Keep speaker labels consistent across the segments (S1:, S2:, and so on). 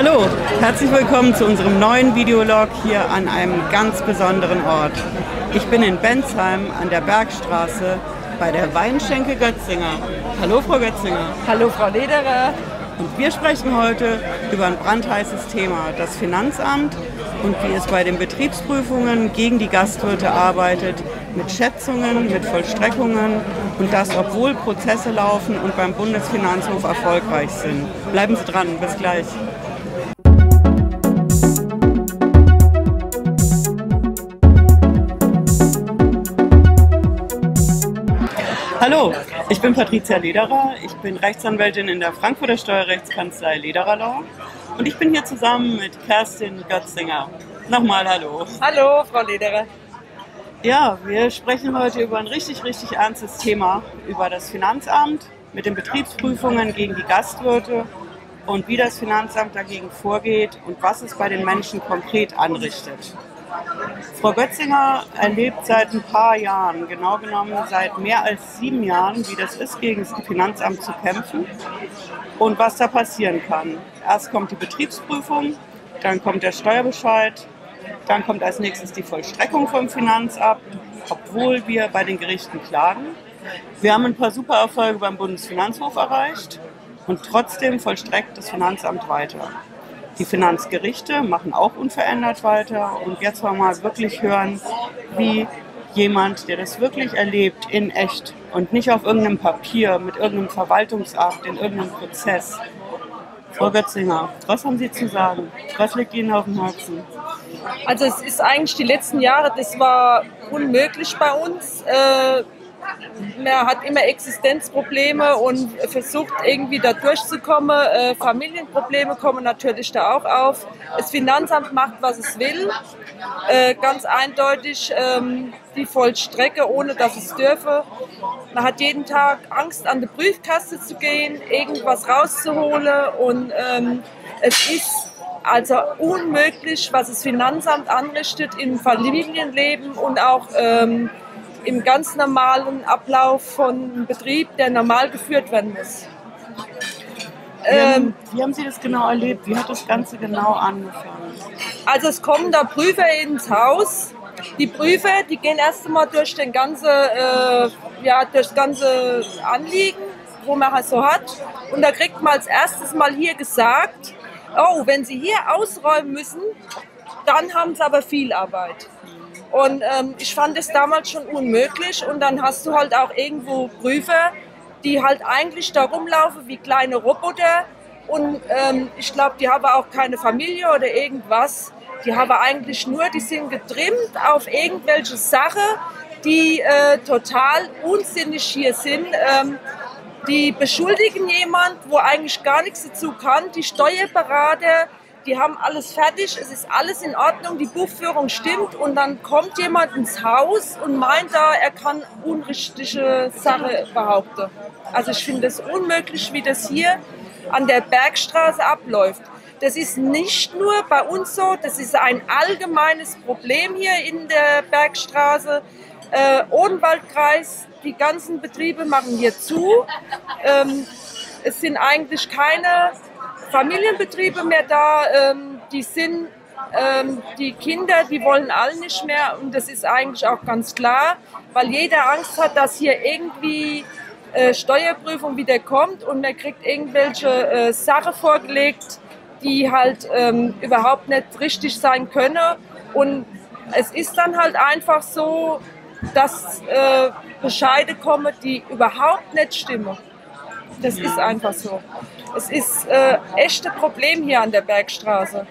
S1: Hallo, herzlich willkommen zu unserem neuen Videolog hier an einem ganz besonderen Ort. Ich bin in Bensheim an der Bergstraße bei der Weinschenke Götzinger. Hallo Frau Götzinger.
S2: Hallo Frau Lederer.
S1: Und wir sprechen heute über ein brandheißes Thema, das Finanzamt und wie es bei den Betriebsprüfungen gegen die Gastwirte arbeitet, mit Schätzungen, mit Vollstreckungen und das, obwohl Prozesse laufen und beim Bundesfinanzhof erfolgreich sind. Bleiben Sie dran, bis gleich. Hallo, ich bin Patricia Lederer. Ich bin Rechtsanwältin in der Frankfurter Steuerrechtskanzlei Lederer Law und ich bin hier zusammen mit Kerstin Götzinger. Nochmal Hallo.
S2: Hallo, Frau Lederer.
S1: Ja, wir sprechen heute über ein richtig, richtig ernstes Thema, über das Finanzamt mit den Betriebsprüfungen gegen die Gastwirte und wie das Finanzamt dagegen vorgeht und was es bei den Menschen konkret anrichtet. Frau Götzinger erlebt seit ein paar Jahren, genau genommen seit mehr als sieben Jahren, wie das ist, gegen das Finanzamt zu kämpfen und was da passieren kann. Erst kommt die Betriebsprüfung, dann kommt der Steuerbescheid, dann kommt als nächstes die Vollstreckung vom Finanzamt, obwohl wir bei den Gerichten klagen. Wir haben ein paar super Erfolge beim Bundesfinanzhof erreicht und trotzdem vollstreckt das Finanzamt weiter. Die Finanzgerichte machen auch unverändert weiter und jetzt wollen wir mal wirklich hören, wie jemand, der das wirklich erlebt, in echt und nicht auf irgendeinem Papier, mit irgendeinem Verwaltungsakt, in irgendeinem Prozess. Frau Götzinger, was haben Sie zu sagen? Was liegt Ihnen auf dem Herzen?
S2: Also es ist eigentlich die letzten Jahre, das war unmöglich bei uns. Äh, man hat immer Existenzprobleme und versucht irgendwie da durchzukommen. Äh, Familienprobleme kommen natürlich da auch auf. Das Finanzamt macht, was es will. Äh, ganz eindeutig ähm, die Vollstrecke, ohne dass es dürfe. Man hat jeden Tag Angst, an die Briefkasse zu gehen, irgendwas rauszuholen und ähm, es ist also unmöglich, was das Finanzamt anrichtet im Familienleben und auch ähm, im ganz normalen Ablauf von Betrieb, der normal geführt werden muss.
S1: Wie haben, ähm, wie haben Sie das genau erlebt? Wie hat das Ganze genau angefangen?
S2: Also es kommen da Prüfer ins Haus. Die Prüfer, die gehen erst einmal durch den ganze, äh, ja, durch das ganze Anliegen, wo man halt so hat. Und da kriegt man als erstes mal hier gesagt, oh, wenn Sie hier ausräumen müssen, dann haben Sie aber viel Arbeit. Und ähm, ich fand es damals schon unmöglich. Und dann hast du halt auch irgendwo Prüfer, die halt eigentlich da rumlaufen wie kleine Roboter. Und ähm, ich glaube, die haben auch keine Familie oder irgendwas. Die haben eigentlich nur, die sind getrimmt auf irgendwelche Sachen, die äh, total unsinnig hier sind. Ähm, die beschuldigen jemand, wo eigentlich gar nichts dazu kann. Die Steuerberater, die haben alles fertig, es ist alles in Ordnung, die Buchführung stimmt und dann kommt jemand ins Haus und meint da, er kann unrichtige Sachen behaupten. Also ich finde es unmöglich, wie das hier an der Bergstraße abläuft. Das ist nicht nur bei uns so, das ist ein allgemeines Problem hier in der Bergstraße. Äh, Odenwaldkreis, die ganzen Betriebe machen hier zu. Ähm, es sind eigentlich keine Familienbetriebe mehr da, ähm, die sind, ähm, die Kinder, die wollen alle nicht mehr und das ist eigentlich auch ganz klar, weil jeder Angst hat, dass hier irgendwie äh, Steuerprüfung wieder kommt und man kriegt irgendwelche äh, Sachen vorgelegt, die halt ähm, überhaupt nicht richtig sein können und es ist dann halt einfach so, dass äh, Bescheide kommen, die überhaupt nicht stimmen. Das ist einfach so. Es ist äh, echte Problem hier an der Bergstraße.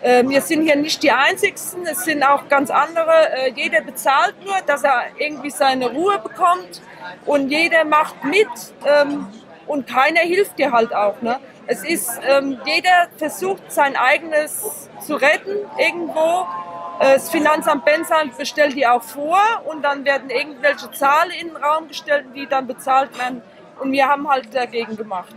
S2: Äh, wir sind hier nicht die Einzigsten, es sind auch ganz andere. Äh, jeder bezahlt nur, dass er irgendwie seine Ruhe bekommt und jeder macht mit ähm, und keiner hilft dir halt auch. Ne? Es ist, ähm, jeder versucht sein eigenes zu retten irgendwo. Äh, das Finanzamt Bensheim bestellt die auch vor und dann werden irgendwelche Zahlen in den Raum gestellt, die dann bezahlt werden. Und wir haben halt dagegen gemacht.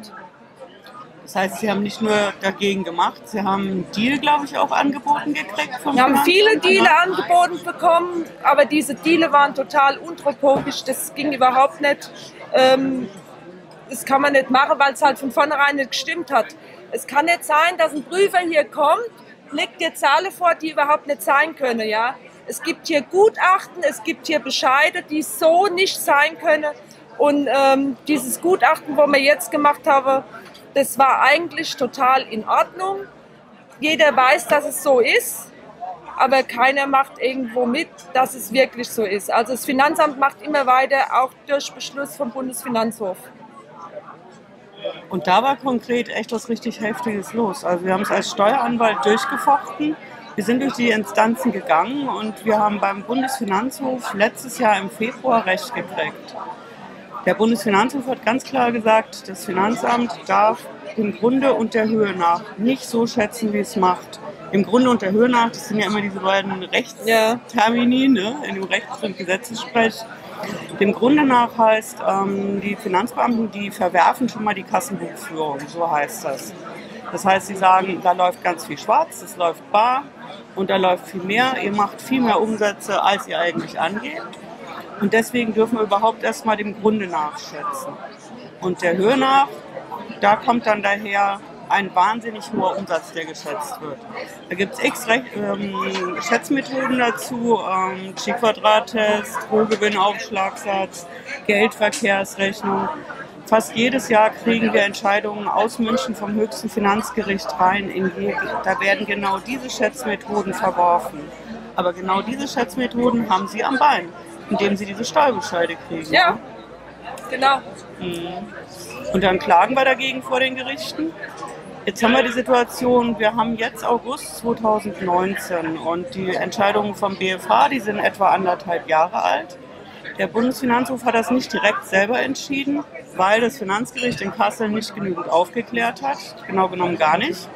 S1: Das heißt, Sie haben nicht nur dagegen gemacht, Sie haben einen Deal, glaube ich, auch angeboten gekriegt.
S2: Wir haben viele Deals angeboten bekommen, aber diese Deals waren total untropogisch. Das ging überhaupt nicht. Ähm, das kann man nicht machen, weil es halt von vornherein nicht gestimmt hat. Es kann nicht sein, dass ein Prüfer hier kommt, legt dir Zahlen vor, die überhaupt nicht sein können. Ja? Es gibt hier Gutachten, es gibt hier Bescheide, die so nicht sein können. Und ähm, dieses Gutachten, wo wir jetzt gemacht haben, das war eigentlich total in Ordnung. Jeder weiß, dass es so ist, aber keiner macht irgendwo mit, dass es wirklich so ist. Also das Finanzamt macht immer weiter, auch durch Beschluss vom Bundesfinanzhof.
S1: Und da war konkret echt was richtig Heftiges los. Also wir haben es als Steueranwalt durchgefochten. Wir sind durch die Instanzen gegangen und wir haben beim Bundesfinanzhof letztes Jahr im Februar Recht gekriegt. Der Bundesfinanzhof hat ganz klar gesagt, das Finanzamt darf im Grunde und der Höhe nach nicht so schätzen, wie es macht. Im Grunde und der Höhe nach, das sind ja immer diese beiden Rechtstermini ne, in dem Rechts- und Gesetzessprech. Dem Grunde nach heißt, ähm, die Finanzbeamten, die verwerfen schon mal die Kassenbuchführung, so heißt das. Das heißt, sie sagen, da läuft ganz viel schwarz, es läuft bar und da läuft viel mehr. Ihr macht viel mehr Umsätze, als ihr eigentlich angebt. Und deswegen dürfen wir überhaupt erstmal dem Grunde nachschätzen. Und der Höhe nach, da kommt dann daher ein wahnsinnig hoher Umsatz, der geschätzt wird. Da gibt es x ähm, Schätzmethoden dazu, ähm, Chi-Quadrat-Test, Rohgewinnaufschlagsatz, Geldverkehrsrechnung. Fast jedes Jahr kriegen wir Entscheidungen aus München vom höchsten Finanzgericht rein. In die, da werden genau diese Schätzmethoden verworfen. Aber genau diese Schätzmethoden haben sie am Bein, indem sie diese Steuerbescheide kriegen.
S2: Ja, genau.
S1: Mhm. Und dann klagen wir dagegen vor den Gerichten. Jetzt haben wir die Situation, wir haben jetzt August 2019 und die Entscheidungen vom BFH, die sind etwa anderthalb Jahre alt. Der Bundesfinanzhof hat das nicht direkt selber entschieden, weil das Finanzgericht in Kassel nicht genügend aufgeklärt hat, genau genommen gar nicht.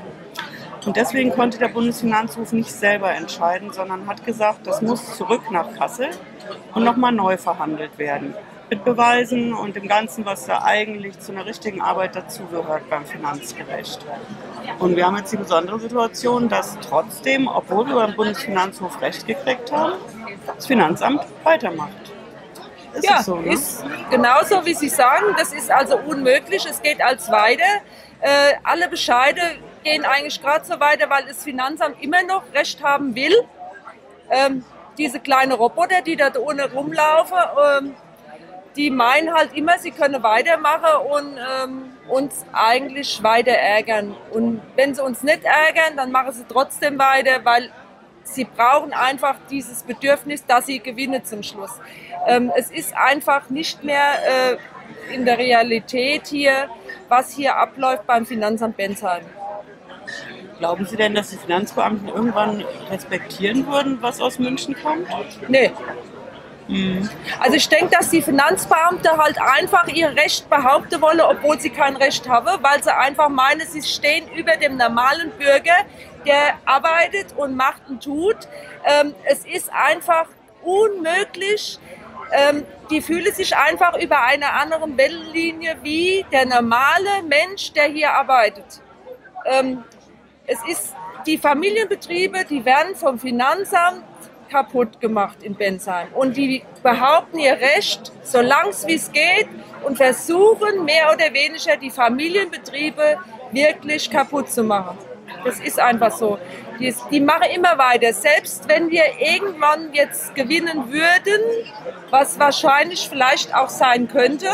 S1: Und deswegen konnte der Bundesfinanzhof nicht selber entscheiden, sondern hat gesagt, das muss zurück nach Kassel und nochmal neu verhandelt werden mit Beweisen und dem Ganzen, was da eigentlich zu einer richtigen Arbeit dazugehört beim Finanzgericht. Und wir haben jetzt die besondere Situation, dass trotzdem, obwohl wir beim Bundesfinanzhof Recht gekriegt haben, das Finanzamt weitermacht.
S2: Ist ja, so, ne? ist genauso wie Sie sagen. Das ist also unmöglich. Es geht als weiter. Äh, alle Bescheide gehen eigentlich gerade so weiter, weil das Finanzamt immer noch Recht haben will. Ähm, diese kleinen Roboter, die da ohne rumlaufen, ähm, die meinen halt immer, sie können weitermachen und ähm, uns eigentlich weiter ärgern. Und wenn sie uns nicht ärgern, dann machen sie trotzdem weiter, weil sie brauchen einfach dieses Bedürfnis, dass sie gewinnen zum Schluss. Ähm, es ist einfach nicht mehr äh, in der Realität hier, was hier abläuft beim Finanzamt Bensheim.
S1: Glauben Sie denn, dass die Finanzbeamten irgendwann respektieren würden, was aus München kommt?
S2: Nee, also ich denke, dass die Finanzbeamte halt einfach ihr Recht behaupten wollen, obwohl sie kein Recht haben, weil sie einfach meinen, sie stehen über dem normalen Bürger, der arbeitet und macht und tut. Ähm, es ist einfach unmöglich. Ähm, die fühlen sich einfach über eine andere Wellenlinie wie der normale Mensch, der hier arbeitet. Ähm, es ist die Familienbetriebe, die werden vom Finanzamt kaputt gemacht in Bensheim. Und die behaupten ihr Recht, solange es wie es geht, und versuchen mehr oder weniger die Familienbetriebe wirklich kaputt zu machen. Das ist einfach so. Die, die machen immer weiter. Selbst wenn wir irgendwann jetzt gewinnen würden, was wahrscheinlich vielleicht auch sein könnte,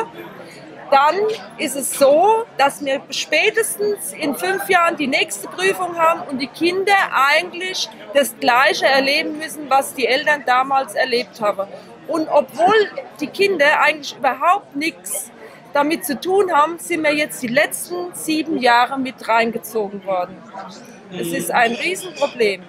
S2: dann ist es so, dass wir spätestens in fünf Jahren die nächste Prüfung haben und die Kinder eigentlich das Gleiche erleben müssen, was die Eltern damals erlebt haben. Und obwohl die Kinder eigentlich überhaupt nichts damit zu tun haben, sind wir jetzt die letzten sieben Jahre mit reingezogen worden. Es ist ein Riesenproblem.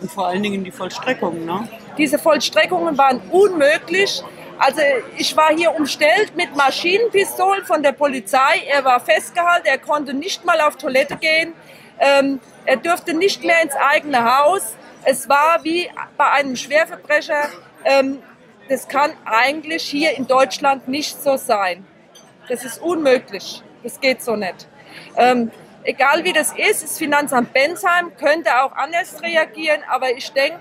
S1: Und vor allen Dingen die Vollstreckungen, ne?
S2: Diese Vollstreckungen waren unmöglich. Also ich war hier umstellt mit Maschinenpistolen von der Polizei. Er war festgehalten, er konnte nicht mal auf Toilette gehen. Ähm, er durfte nicht mehr ins eigene Haus. Es war wie bei einem Schwerverbrecher. Ähm, das kann eigentlich hier in Deutschland nicht so sein. Das ist unmöglich. Das geht so nicht. Ähm, egal wie das ist, das Finanzamt Bensheim könnte auch anders reagieren, aber ich denke,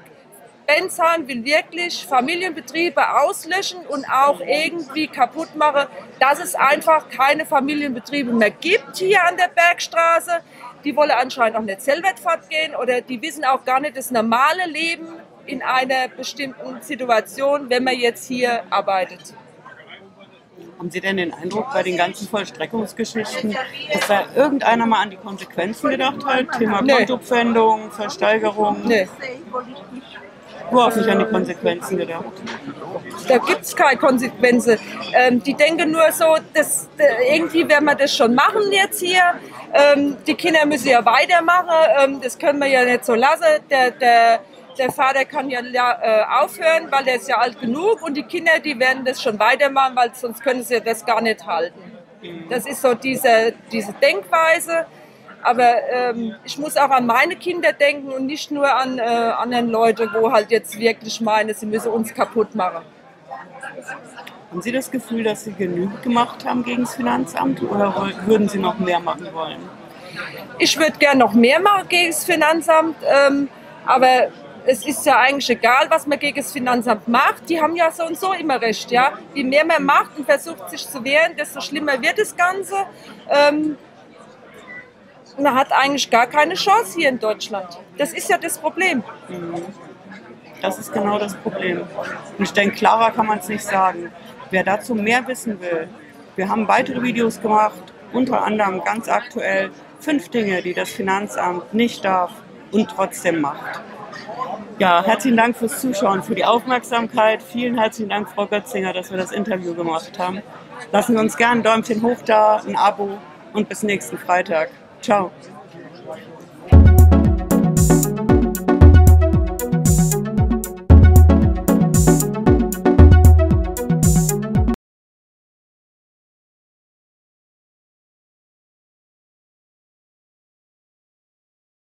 S2: Bensheim will wirklich Familienbetriebe auslöschen und auch irgendwie kaputt machen, dass es einfach keine Familienbetriebe mehr gibt hier an der Bergstraße. die wollen anscheinend auch nicht selber fortgehen oder die wissen auch gar nicht das normale Leben in einer bestimmten Situation, wenn man jetzt hier arbeitet.
S1: Haben Sie denn den Eindruck bei den ganzen Vollstreckungsgeschichten, dass da irgendeiner mal an die Konsequenzen gedacht hat? Thema
S2: Nee.
S1: Kontopfändung, Versteigerung?
S2: Nee,
S1: Überhaupt nicht an die Konsequenzen gedacht.
S2: da gibt es keine Konsequenzen. Ähm, die denken nur so, dass, irgendwie werden wir das schon machen jetzt hier. Ähm, die Kinder müssen ja weitermachen, ähm, das können wir ja nicht so lassen. Der, der, der Vater kann ja äh, aufhören, weil er ist ja alt genug und die Kinder, die werden das schon weitermachen, weil sonst können sie das gar nicht halten. Das ist so diese, diese Denkweise. Aber ähm, ich muss auch an meine Kinder denken und nicht nur an äh, anderen Leute, wo halt jetzt wirklich meinen, sie müssen uns kaputt machen.
S1: Haben Sie das Gefühl, dass Sie genügend gemacht haben gegen das Finanzamt oder würden Sie noch mehr machen wollen?
S2: Ich würde gern noch mehr machen gegen das Finanzamt, ähm, aber es ist ja eigentlich egal, was man gegen das Finanzamt macht. Die haben ja so und so immer recht, ja. Je mehr man macht und versucht sich zu wehren, desto schlimmer wird das Ganze. Ähm, man hat eigentlich gar keine Chance hier in Deutschland. Das ist ja das Problem.
S1: Das ist genau das Problem. Und ich denke, klarer kann man es nicht sagen. Wer dazu mehr wissen will, wir haben weitere Videos gemacht, unter anderem ganz aktuell fünf Dinge, die das Finanzamt nicht darf und trotzdem macht. Ja, herzlichen Dank fürs Zuschauen, für die Aufmerksamkeit. Vielen herzlichen Dank, Frau Götzinger, dass wir das Interview gemacht haben. Lassen Sie uns gerne ein Däumchen hoch da, ein Abo und bis nächsten Freitag. Ciao.